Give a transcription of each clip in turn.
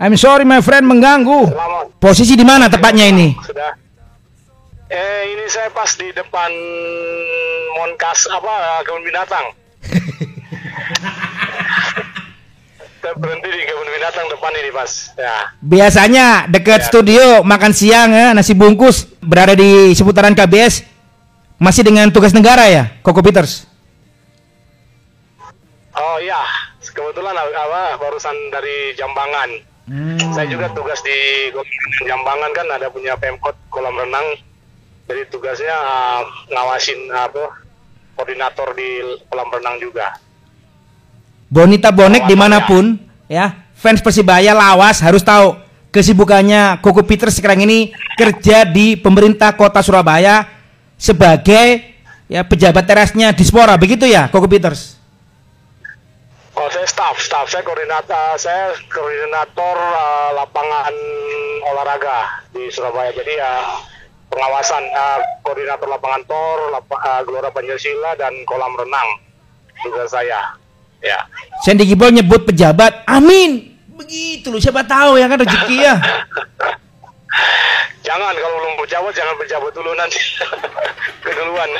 I'm sorry my friend mengganggu. Selamat. Posisi di mana tepatnya ini? Sudah. Eh ini saya pas di depan Monkas apa kebun binatang. saya berhenti di kebun binatang depan ini pas. Ya. Biasanya dekat Ya. studio makan siang ya, nasi bungkus berada di seputaran KBS. Masih dengan tugas negara ya, Koko Peters. Oh iya, kebetulan apa barusan dari Jambangan. Saya juga tugas di Jambangan kan ada punya Pemkot kolam renang. Jadi tugasnya uh, ngawasin apa koordinator di kolam renang juga. Bonita bonek di mana pun ya, fans Persibaya lawas harus tahu kesibukannya Koko Peters sekarang ini kerja di pemerintah kota Surabaya sebagai ya pejabat terasnya Dispora begitu ya Koko Peters. Staff, staff saya koordinator, saya koordinator uh, lapangan olahraga di Surabaya. Jadi ya pengawasan uh, koordinator lapangan tor, lap uh, Gelora Pancasila dan kolam renang juga saya. Ya. Sandy Gibol nyebut pejabat, amin. Begitu loh, siapa tahu ya kan rezeki ya. Jangan kalau belum berjabat jangan berjabat dulu nanti keduluan.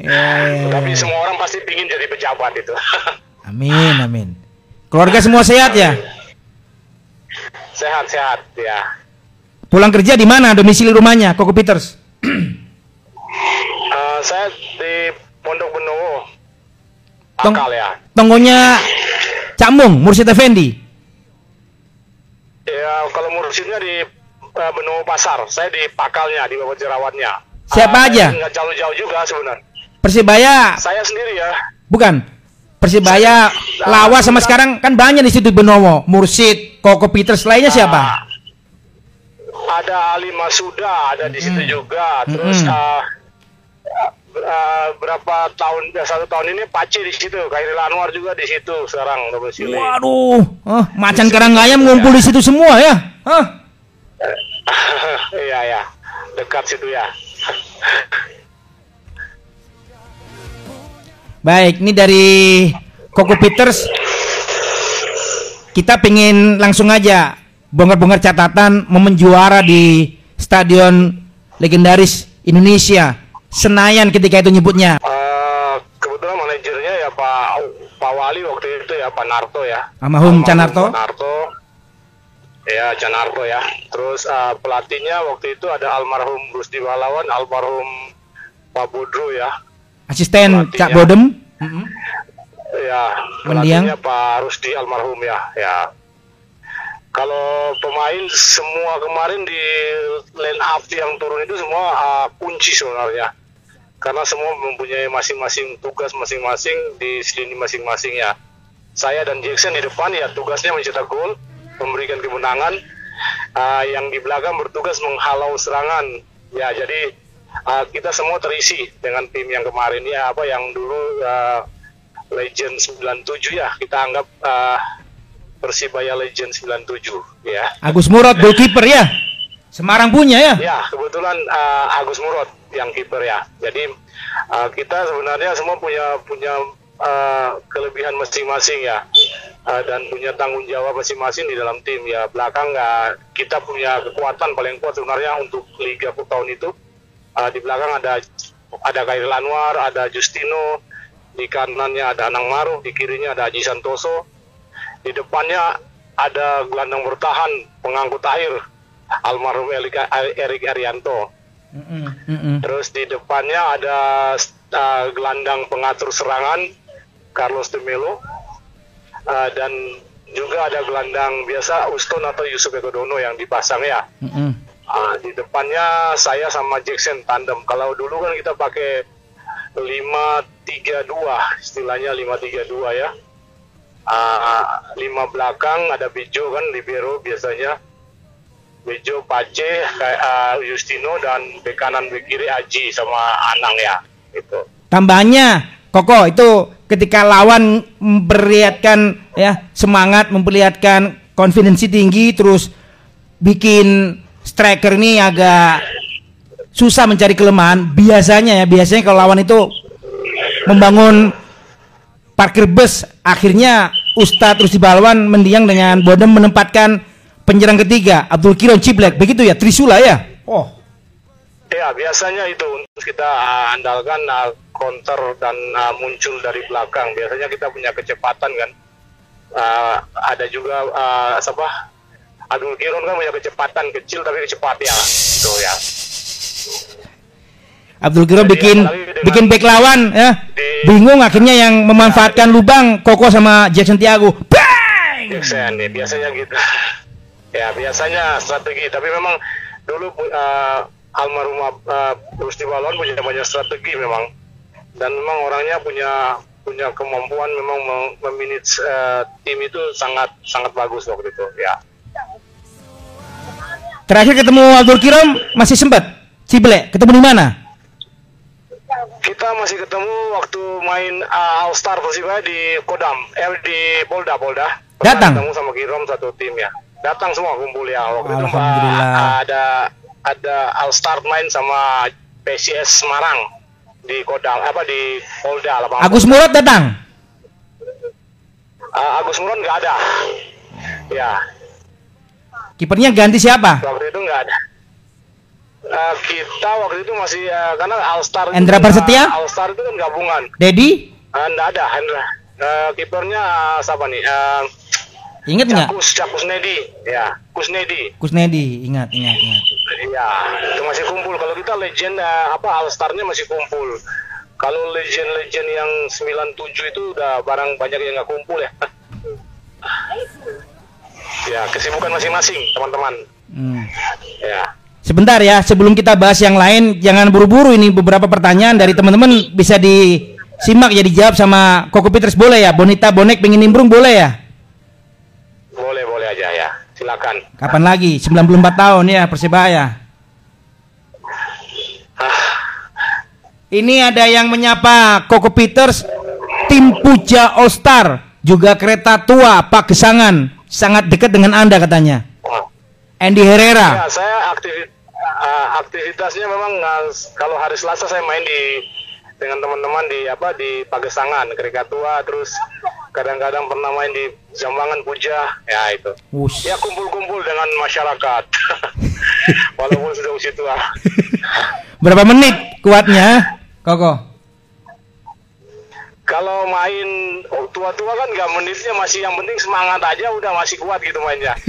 Ya, ya, Tapi ya. semua orang pasti ingin jadi pejabat itu. Amin, amin. Keluarga semua sehat ya? Sehat-sehat ya. Pulang kerja di mana domisili rumahnya, Koko Peters? Uh, saya di Pondok Benowo. Tong- ya. Tonggonya Cak Mung, Mursyid Effendi. Ya kalau mursidnya di uh, Benowo Pasar, saya di pakalnya, di bawah jerawatnya. Siapa Ah, aja? Nggak jauh-jauh juga sebenarnya. Persibaya, Saya sendiri ya. bukan. Persibaya lawas sama sekarang kan banyak di situ Benowo, Mursyid, Koko Peters lainnya siapa? Ah, ada Ali Masuda, ada di situ juga. Terus Mm-mm. uh, uh, berapa tahun, ya, satu tahun ini Pace di situ, Khairil Anwar juga di situ sekarang domisili. Waduh, oh, macan karangayam ngumpul di situ semua ya? Hah? Iya ya, dekat situ ya. Baik, ini dari Koko Peters. Kita pengen langsung aja bongkar-bongkar catatan momen juara di Stadion Legendaris Indonesia Senayan ketika itu nyebutnya. Eh, kebetulan manajernya ya Pak Pak Wali waktu itu ya Pak Narto ya. Almarhum Canarto. Pak Narto. Ya Canarto ya. Terus eh, pelatihnya waktu itu ada almarhum Rusdi Walawan, almarhum Pak Budro ya. Asisten Pelatihnya. Cak Bodem. Mm-mm. Ya, Mendiang. pelatihnya Pak Rusdi almarhum ya. Ya. Kalau pemain semua kemarin di line up yang turun itu semua eh, kunci sebenarnya. Karena semua mempunyai masing-masing tugas masing-masing di sini masing-masing ya. Saya dan Jackson di depan ya tugasnya mencetak gol, memberikan kemenangan. Ah, yang di belakang bertugas menghalau serangan. Ya, jadi ah, kita semua terisi dengan tim yang kemarin ya apa yang dulu ah, Legend 97 ya kita anggap ah, Persibaya Legend 97 ya. Agus Murad goalkeeper ya. Semarang punya ya. Ya, kebetulan uh, Agus Murad yang kiper ya. Jadi uh, kita sebenarnya semua punya punya uh, kelebihan masing-masing ya. Uh, dan punya tanggung jawab masing-masing di dalam tim ya. Belakang nggak kita punya kekuatan paling kuat sebenarnya untuk Liga tahun itu. Uh, di belakang ada ada Khairil Anwar, ada Justino, di kanannya ada Anang Maruh, di kirinya ada Haji Santoso, di depannya ada gelandang bertahan pengangkut air almarhum Erik, Arianto. Mm-mm, mm-mm. Terus di depannya ada uh, gelandang pengatur serangan Carlos de Melo Uh, dan juga ada gelandang biasa Uston atau Yusuf Ekodono yang dipasang ya. Mm-mm. Ah, di depannya saya sama Jackson tandem. Kalau dulu kan kita pakai 532, istilahnya 532 ya. Ah, lima belakang ada Bejo kan libero biasanya. Bejo, Pace, kayak Justino dan bek kanan bek kiri Aji sama Anang ya. Gitu. Tambahannya, Koko itu ketika lawan memperlihatkan ya semangat, memperlihatkan konfidensi tinggi, terus bikin striker ini agak susah mencari kelemahan. Biasanya ya, biasanya kalau lawan itu membangun parkir bus, akhirnya Ustadz Rusdi Balwan mendiang dengan Bodem menempatkan penyerang ketiga Abdul Kiron Ciblek begitu ya Trisula ya? Oh. Ya biasanya itu untuk kita uh, andalkan uh, counter dan uh, muncul dari belakang. Biasanya kita punya kecepatan kan. Uh, ada juga uh, siapa Abdul Kiron kan punya kecepatan kecil tapi cepat ya. Itu ya. Abdul Kiron bikin bikin back lawan ya. Di, bingung akhirnya yang memanfaatkan ya, lubang Koko sama Jackson Tiago bang! Jackson ya, biasanya gitu. Ya biasanya strategi. Tapi memang dulu uh, almarhum uh, Rusdi Balon punya banyak strategi memang. Dan memang orangnya punya punya kemampuan memang memanage uh, tim itu sangat sangat bagus waktu itu ya terakhir ketemu Abdul Kiram masih sempat Cible ketemu di mana kita masih ketemu waktu main uh, All Star Persibaya di Kodam, eh di Polda Polda. Datang. Ketemu sama Kirom satu tim ya. Datang semua kumpul ya. Waktu itu uh, ada ada All Star main sama PCS Semarang di Kodam apa di Polda lah. Agus Murad datang. Uh, Agus Murad nggak ada. Ya. Kipernya ganti siapa? Waktu itu nggak ada. Uh, kita waktu itu masih uh, karena All Star Endra Prasetya uh, All Star itu kan gabungan Dedi uh, enggak ada Hendra uh, kipernya uh, siapa nih uh, Ingat nggak? Cakus Nedi, ya, Kusnedi. Kusnedi, ingat, ingat, ingat. Iya, itu masih kumpul. Kalau kita legend uh, apa All Star-nya masih kumpul. Kalau legend-legend yang 97 itu udah barang banyak yang nggak kumpul ya. ya, kesibukan masing-masing, teman-teman. Hmm. Ya. Sebentar ya, sebelum kita bahas yang lain, jangan buru-buru ini beberapa pertanyaan dari teman-teman bisa disimak ya dijawab sama Koko Peters boleh ya? Bonita Bonek pengen nimbrung boleh ya? Boleh, boleh aja ya. Silakan. Kapan lagi? 94 tahun ya Persebaya. Ah. Ini ada yang menyapa Koko Peters, tim Puja All Star, juga kereta tua Pak Gesangan, sangat dekat dengan Anda katanya. Andy Herrera. Ya, saya aktif, uh, aktivitasnya memang uh, kalau hari Selasa saya main di dengan teman-teman di apa di Pagesangan, Tua, terus kadang-kadang pernah main di Jambangan Puja, ya itu. Ush. Ya kumpul-kumpul dengan masyarakat. Walaupun sudah usia tua. Berapa menit kuatnya, Koko? Kalau main tua-tua kan nggak menitnya masih yang penting semangat aja udah masih kuat gitu mainnya.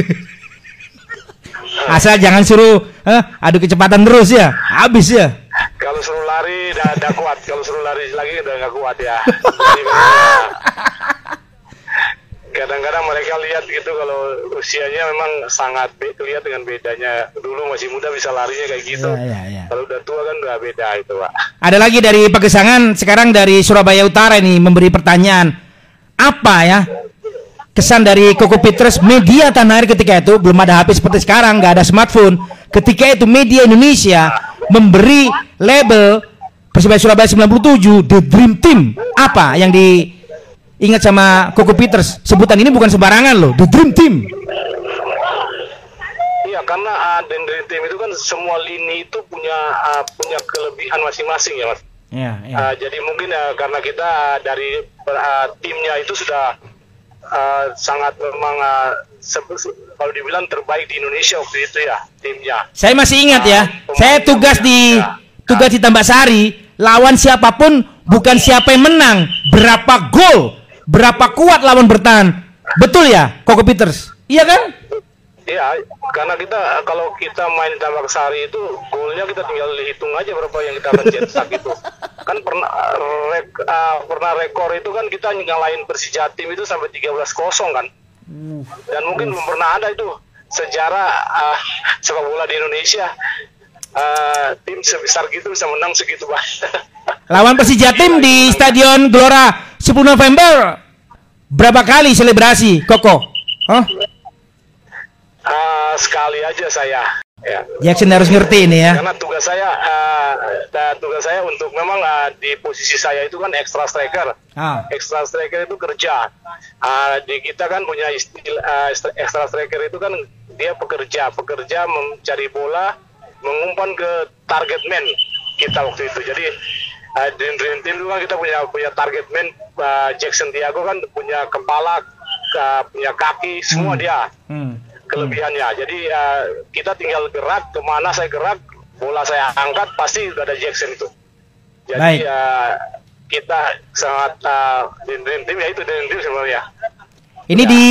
Asal jangan suruh eh, adu kecepatan terus ya, habis ya. Kalau suruh lari udah, kuat, kalau suruh lari lagi udah nggak kuat ya. kadang-kadang mereka lihat gitu kalau usianya memang sangat lihat dengan bedanya. Dulu masih muda bisa larinya kayak gitu. Ya, ya, ya. kalau udah tua kan udah beda itu pak. Ada lagi dari Pagesangan sekarang dari Surabaya Utara ini memberi pertanyaan. Apa ya kesan dari Koko Petrus? Media tanah air ketika itu belum ada HP seperti sekarang nggak ada smartphone. Ketika itu media Indonesia memberi label Persibaya Surabaya 97 The Dream Team. Apa yang diingat sama Koko Peters sebutan ini bukan sembarangan loh The Dream Team iya karena uh, The Dream Team itu kan semua lini itu punya uh, punya kelebihan masing-masing ya mas ya, ya. Uh, jadi mungkin uh, karena kita dari uh, timnya itu sudah uh, sangat memang uh, kalau dibilang terbaik di Indonesia waktu itu ya timnya. Saya masih ingat ya, uh, saya tugas di ya. tugas di Tambak Sari, lawan siapa pun bukan siapa yang menang, berapa gol, berapa kuat lawan bertahan. Betul ya, Koko Peters? Iya kan? Iya, karena kita kalau kita main Tambak Sari itu golnya kita tinggal hitung aja berapa yang kita akan cetak itu. Kan pernah rek, uh, pernah rekor itu kan kita ngalahin Persija tim itu sampai 13 kosong kan. Dan mungkin belum pernah ada itu sejarah uh, sepak bola di Indonesia uh, tim sebesar gitu bisa menang segitu banyak. Lawan Persija tim di Stadion Gelora 10 November berapa kali selebrasi Koko? Huh? Uh, sekali aja saya. Ya. Jackson harus ngerti ini ya. Karena tugas saya, uh, tugas saya untuk memang uh, di posisi saya itu kan extra striker. Ah. Extra striker itu kerja. Uh, di kita kan punya istilah uh, extra striker itu kan dia pekerja, pekerja mencari bola, mengumpan ke target man kita waktu itu. Jadi Dream Team itu kan kita punya punya target man uh, Jackson Tiago kan punya kepala uh, punya kaki, semua Hmm. dia Hmm. kelebihannya. Jadi uh, kita tinggal gerak ke mana saya gerak, bola saya angkat pasti udah ada Jackson itu. Jadi Baik. uh, kita sangat uh, dream team ya itu dream team sebenarnya. Ini di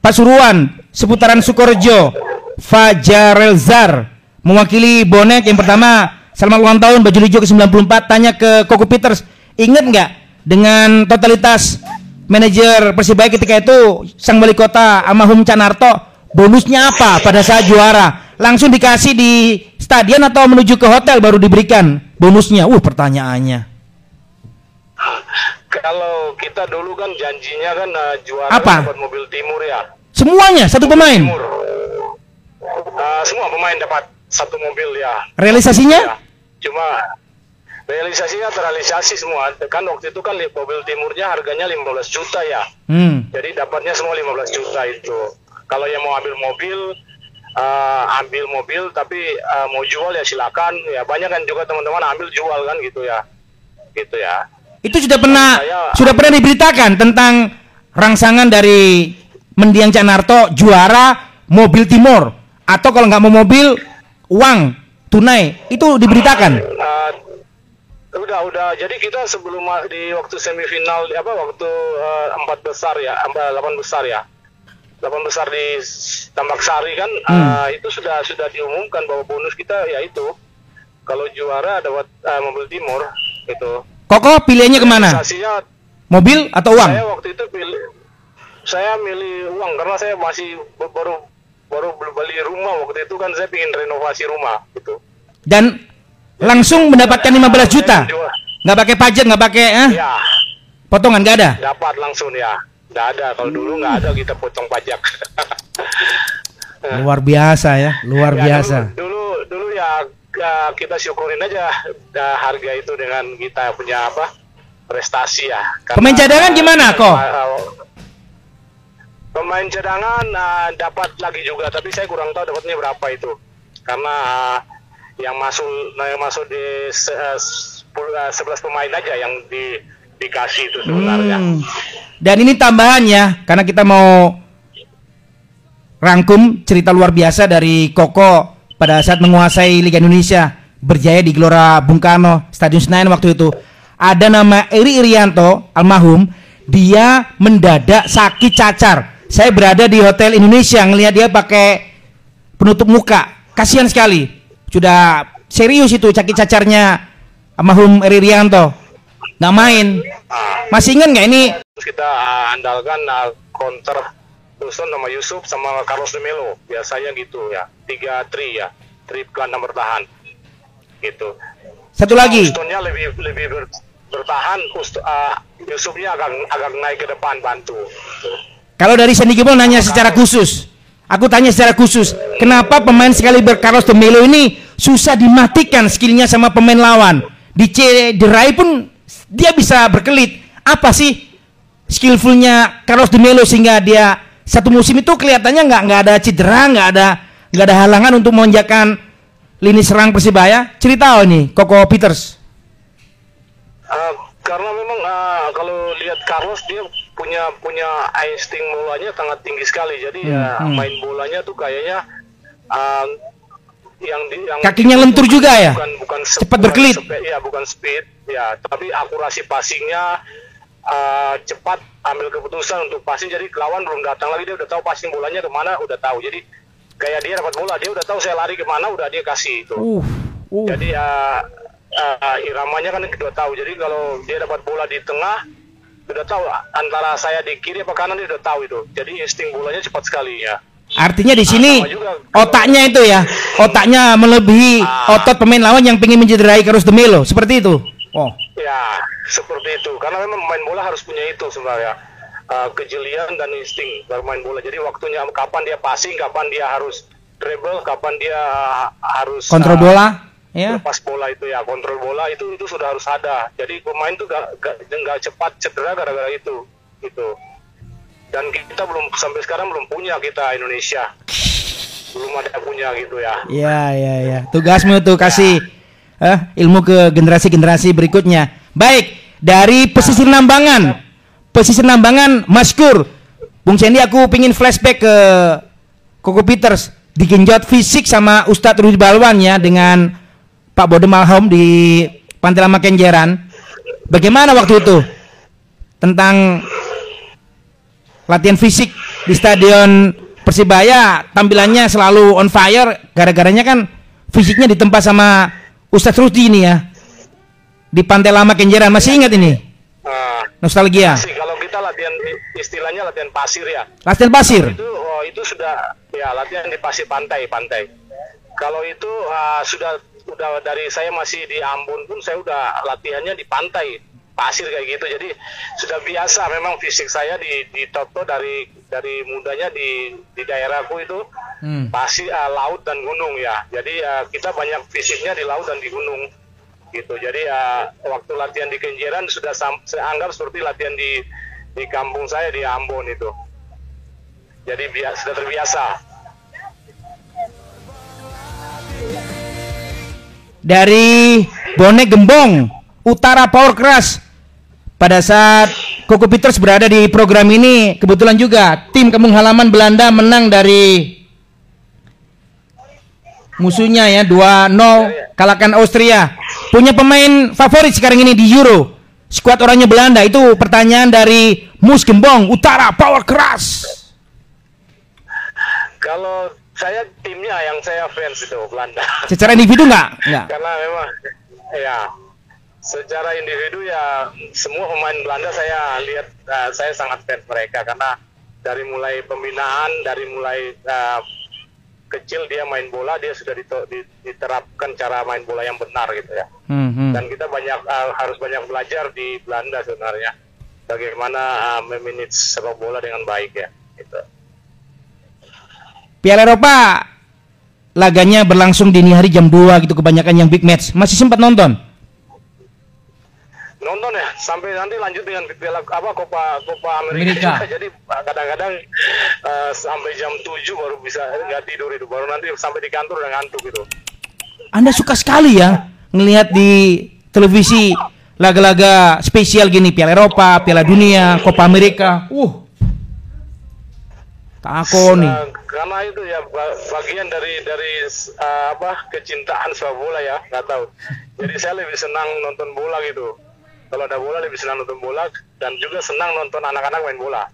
Pasuruan, seputaran Sukorejo. Fajar Elzar mewakili bonek yang pertama selamat ulang tahun baju hijau ke-94 tanya ke Koko Peters inget nggak dengan totalitas manajer Persibaya ketika itu sang wali kota almarhum Canarto bonusnya apa pada saat juara langsung dikasih di stadion atau menuju ke hotel baru diberikan bonusnya uh pertanyaannya Kalau kita dulu kan janjinya kan uh, juara Apa? dapat mobil timur ya. semuanya satu pemain Timur. Uh, semua pemain dapat satu mobil ya. realisasinya Ya. Cuma realisasinya terrealisasi semua. Kan waktu itu kan mobil timurnya harganya 15 juta ya. hmm. Jadi dapatnya semua 15 juta itu. Kalau yang mau ambil mobil eh, ambil mobil tapi eh, mau jual ya silakan. Ya banyak kan juga teman-teman ambil jual kan gitu ya. Gitu ya. Itu sudah pernah Saya- sudah pernah diberitakan tentang rangsangan dari Mendiang Canarto juara mobil Timur atau kalau nggak mau mobil uang tunai itu diberitakan. Eh, udah udah jadi kita sebelum di waktu semifinal apa waktu eh, empat besar ya empat delapan besar ya delapan besar di Tambak Sari kan Hmm. eh, itu sudah sudah diumumkan bahwa bonus kita ya itu kalau juara dapat eh, mobil timur gitu Koko pilihannya ke mana? Realisasinya Mobil atau uang? saya waktu itu pilih saya milih uang karena saya masih baru baru beli rumah waktu itu kan saya ingin renovasi rumah gitu Dan langsung mendapatkan 15 juta. Saya jual. Nggak pakai pajak, nggak pakai eh? ya potongan nggak ada. dapat langsung ya nggak ada kalau dulu nggak ada kita potong pajak Luar biasa ya, luar Ya, biasa. dulu dulu, dulu ya, ya kita syukurin aja ya, harga itu dengan kita punya apa prestasi ya Karena- Pemain cadangan gimana, kok? Pemain cadangan ah, dapat lagi juga tapi saya kurang tahu dapatnya berapa itu karena ah, yang masuk nah, yang masuk di eh, sepuluh- eh, 11 pemain aja yang di dikasih itu sebenarnya Hmm. Dan ini tambahan ya, karena kita mau rangkum cerita luar biasa dari Koko pada saat menguasai Liga Indonesia berjaya di Gelora Bung Karno Stadion Senayan waktu itu. Ada nama Eri Irianto almarhum, dia mendadak sakit cacar. Saya berada di Hotel Indonesia ngelihat dia pakai penutup muka. Kasihan sekali. Sudah serius itu sakit cacarnya almarhum Eri Irianto. Nggak main. Masih ingat nggak ini? Kita andalkan ah, counter Wilson sama Yusuf sama Carlos de Melo. Biasanya gitu ya. Tiga tri ya. Tri gelandang bertahan. Gitu. Satu lagi. Houstonnya lebih lebih ber- bertahan. Ust- ah, Yusufnya agak agak naik ke depan bantu kalau dari Sandy Gibol nanya secara khusus. Aku tanya secara khusus kenapa pemain sekali Carlos de Melo ini susah dimatikan skillnya sama pemain lawan? Di cederai pun dia bisa berkelit. Apa sih skillfulnya Carlos de Melo sehingga dia satu musim itu kelihatannya nggak nggak ada cedera nggak ada nggak ada halangan untuk menginjakan lini serang Persibaya? Cerita ini Koko Peters. Ah, karena memang ah, kalau lihat Carlos dia punya punya insting bolanya sangat tinggi sekali jadi ya hmm. main bolanya tuh kayaknya ah, yang di, yang Kakinya lentur juga ya? bukan bukan Cepat berkelit? ya bukan speed ya tapi akurasi passingnya ah, cepat ambil keputusan untuk passing jadi lawan belum datang lagi dia udah tahu passing bolanya ke mana udah tahu jadi kayak dia dapat bola dia udah tahu saya lari ke mana udah dia kasih itu uh, uh. jadi uh, uh, iramanya kan kedua tahu. Jadi kalau dia dapat bola di tengah, udah tahu antara saya di kiri apa kanan dia udah tahu itu. Jadi insting bolanya cepat sekali ya. Artinya di sini juga. otaknya itu ya, otaknya melebihi Ah. otot pemain lawan yang ingin mencederai Carlos de Melo, seperti itu. Oh, Ya, seperti itu. Karena memang main bola harus punya itu sebenarnya. Uh, kejelian dan insting bermain bola. Jadi waktunya kapan dia passing, kapan dia harus dribble, kapan dia harus kontrol uh, bola, ya. lepas bola itu ya kontrol bola itu itu sudah harus ada. Jadi pemain tuh gak, gak, gak cepat cedera gara-gara itu gitu. Dan kita belum sampai sekarang belum punya kita Indonesia. Belum ada punya gitu ya. Ya, ya, ya. Tugasmu tuh kasih eh, ilmu ke generasi-generasi berikutnya. Baik, dari pesisir Nambangan, pesisir Nambangan, Maskur, Bung Sandy aku pingin flashback ke Koko Peters. Digenjot fisik sama Ustadz Rudi Balwan ya dengan Pak Bode Malhom di Pantai Lama Kenjeran. Bagaimana waktu itu tentang latihan fisik di stadion Persibaya tampilannya selalu on fire gara-garanya kan fisiknya ditempa sama Ustadz Rudi ini ya di Pantai Lama Kenjeran masih ingat ini Ah, nostalgia sih kalau kita latihan istilahnya latihan pasir ya. latihan pasir Itu oh, itu sudah ya latihan di pasir pantai pantai. Kalau itu ah, sudah udah dari saya masih di Ambon pun saya udah latihannya di pantai pasir kayak gitu. Jadi sudah biasa memang fisik saya di di Toto dari dari mudanya di di daerahku itu Hmm. pasir ah, laut dan gunung ya. Jadi ah, kita banyak fisiknya di laut dan di gunung gitu. Jadi ah, waktu latihan di Kenjeran sudah sam- saya anggap seperti latihan di di kampung saya di Ambon itu. Jadi biasa sudah terbiasa. Dari Bonek Gembong Utara Power Crush pada saat Koko Peters berada di program ini kebetulan juga tim kampung halaman Belanda menang dari musuhnya ya 2-0 kalahkan Austria. Punya pemain favorit sekarang ini di Euro. Skuad orangnya Belanda itu pertanyaan dari Mus Gembong Utara Power Crush Kalau saya timnya yang saya fans itu Belanda. secara individu nggak nggak Karena memang ya secara individu ya semua pemain Belanda saya lihat eh, saya sangat fans mereka karena dari mulai pembinaan dari mulai eh, kecil dia main bola dia sudah diterapkan cara main bola yang benar gitu ya. Hmm, hmm. dan kita banyak uh, harus banyak belajar di Belanda sebenarnya bagaimana uh, memanage sepak bola dengan baik ya gitu. Piala Eropa laganya berlangsung dini hari jam 2 gitu kebanyakan yang big match. Masih sempat nonton? nonton ya sampai nanti lanjut dengan piala apa Copa Copa Amerika, Amerika. jadi kadang-kadang uh, sampai jam 7 baru bisa nggak tidur itu baru nanti sampai di kantor udah ngantuk gitu Anda suka sekali ya ngelihat di televisi laga-laga spesial gini Piala Eropa, Piala Dunia, Copa Amerika. Uh. Tako nih. Uh, karena itu ya ba- bagian dari dari uh, apa kecintaan sepak bola ya nggak tahu. Jadi saya lebih senang nonton bola gitu. Kalau ada bola lebih senang nonton bola dan juga senang nonton anak-anak main bola.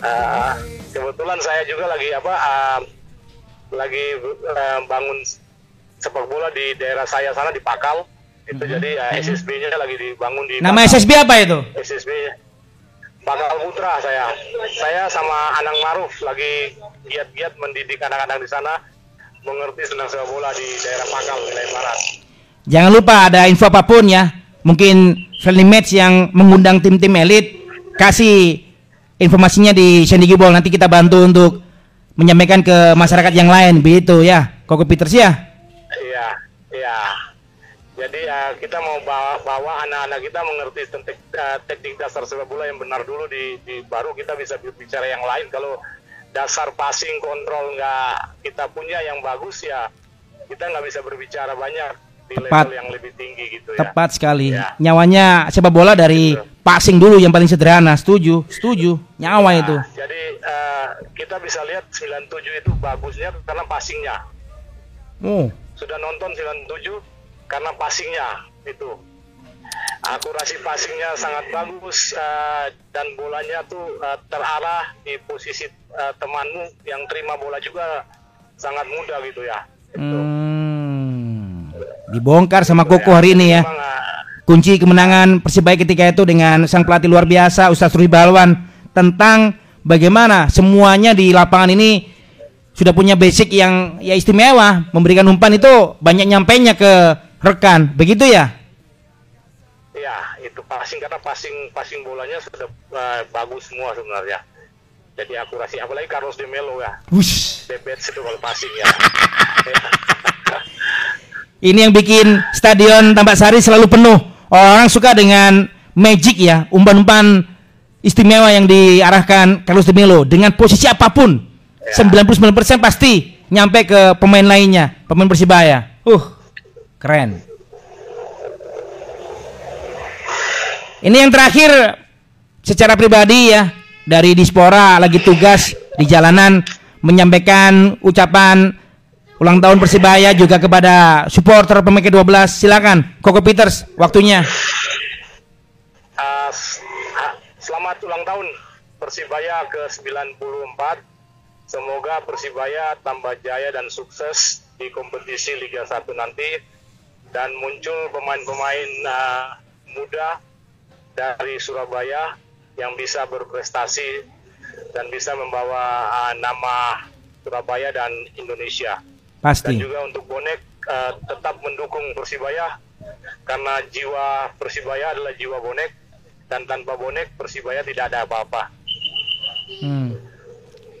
Uh, kebetulan saya juga lagi apa uh, lagi uh, bangun sepak bola di daerah saya sana di Pakal. Itu jadi uh, SSB-nya lagi dibangun di Nama Pakal. SSB apa itu? SSB Bakal Putra saya. Saya sama Anang Maruf lagi giat-giat mendidik anak-anak di sana mengerti tentang sepak bola di daerah Pakal, wilayah barat. Jangan lupa ada info apa pun ya. Mungkin friendly match yang mengundang tim-tim elit kasih informasinya di Sandy Gibol nanti kita bantu untuk menyampaikan ke masyarakat yang lain begitu ya. Koko Peters ya. Iya, iya. Jadi ya kita mau bawa, bawa anak-anak kita mengerti tentang eh, teknik dasar sepak bola yang benar dulu di, di baru kita bisa bicara yang lain. Kalau dasar passing kontrol nggak kita punya yang bagus ya kita nggak bisa berbicara banyak di Tepat. level yang lebih tinggi gitu ya. Tepat sekali. Ya. Nyawanya sepak bola dari passing dulu yang paling sederhana. Setuju, setuju. Nyawa Nah, itu. Jadi eh, kita bisa lihat 97 itu bagusnya karena passingnya. Oh, Sudah nonton 97 karena passingnya itu. Akurasi passingnya sangat bagus eh, dan bolanya tuh eh, terarah di posisi eh, temanmu yang terima bola juga sangat mudah gitu ya. Hmm. dibongkar sama Koko hari ini ya. Memang, Kunci kemenangan Persibaya ketika itu dengan sang pelatih luar biasa Ustaz Rudi Balwan tentang bagaimana semuanya di lapangan ini sudah punya basic yang ya istimewa, memberikan umpan itu banyak nyampainya ke rekan. Begitu ya? Ya, itu passing karena passing passing bolanya sudah eh, bagus semua sebenarnya. Jadi akurasi apalagi Carlos de Melo ya. Wush. The best itu kalau passing ya. Ini yang bikin stadion Tambak Sari selalu penuh. Orang suka dengan magic ya, umpan-umpan istimewa yang diarahkan Carlos de Melo dengan posisi apa pun. Ya. 99% pasti nyampe ke pemain lainnya, pemain Persibaya. Uh, keren. Ini yang terakhir secara pribadi ya, dari Dispora lagi tugas di jalanan menyampaikan ucapan ulang tahun Persibaya juga kepada supporter pemain ke-12. Silakan, Koko Peters, waktunya. Uh, selamat ulang tahun Persibaya ke-94. Semoga Persibaya tambah jaya dan sukses di kompetisi Liga 1 nanti dan muncul pemain-pemain uh, muda dari Surabaya yang bisa berprestasi dan bisa membawa uh, nama Surabaya dan Indonesia. Pasti. Dan juga untuk bonek uh, tetap mendukung Persibaya karena jiwa Persibaya adalah jiwa bonek dan tanpa bonek Persibaya tidak ada apa-apa. Hmm.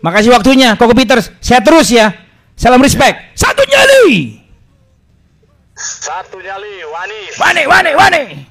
Makasih waktunya, Koko Peters. Sehat terus ya. Salam respect. Satu nyali. Satu nyali, Wani. Wani, Wani, Wani.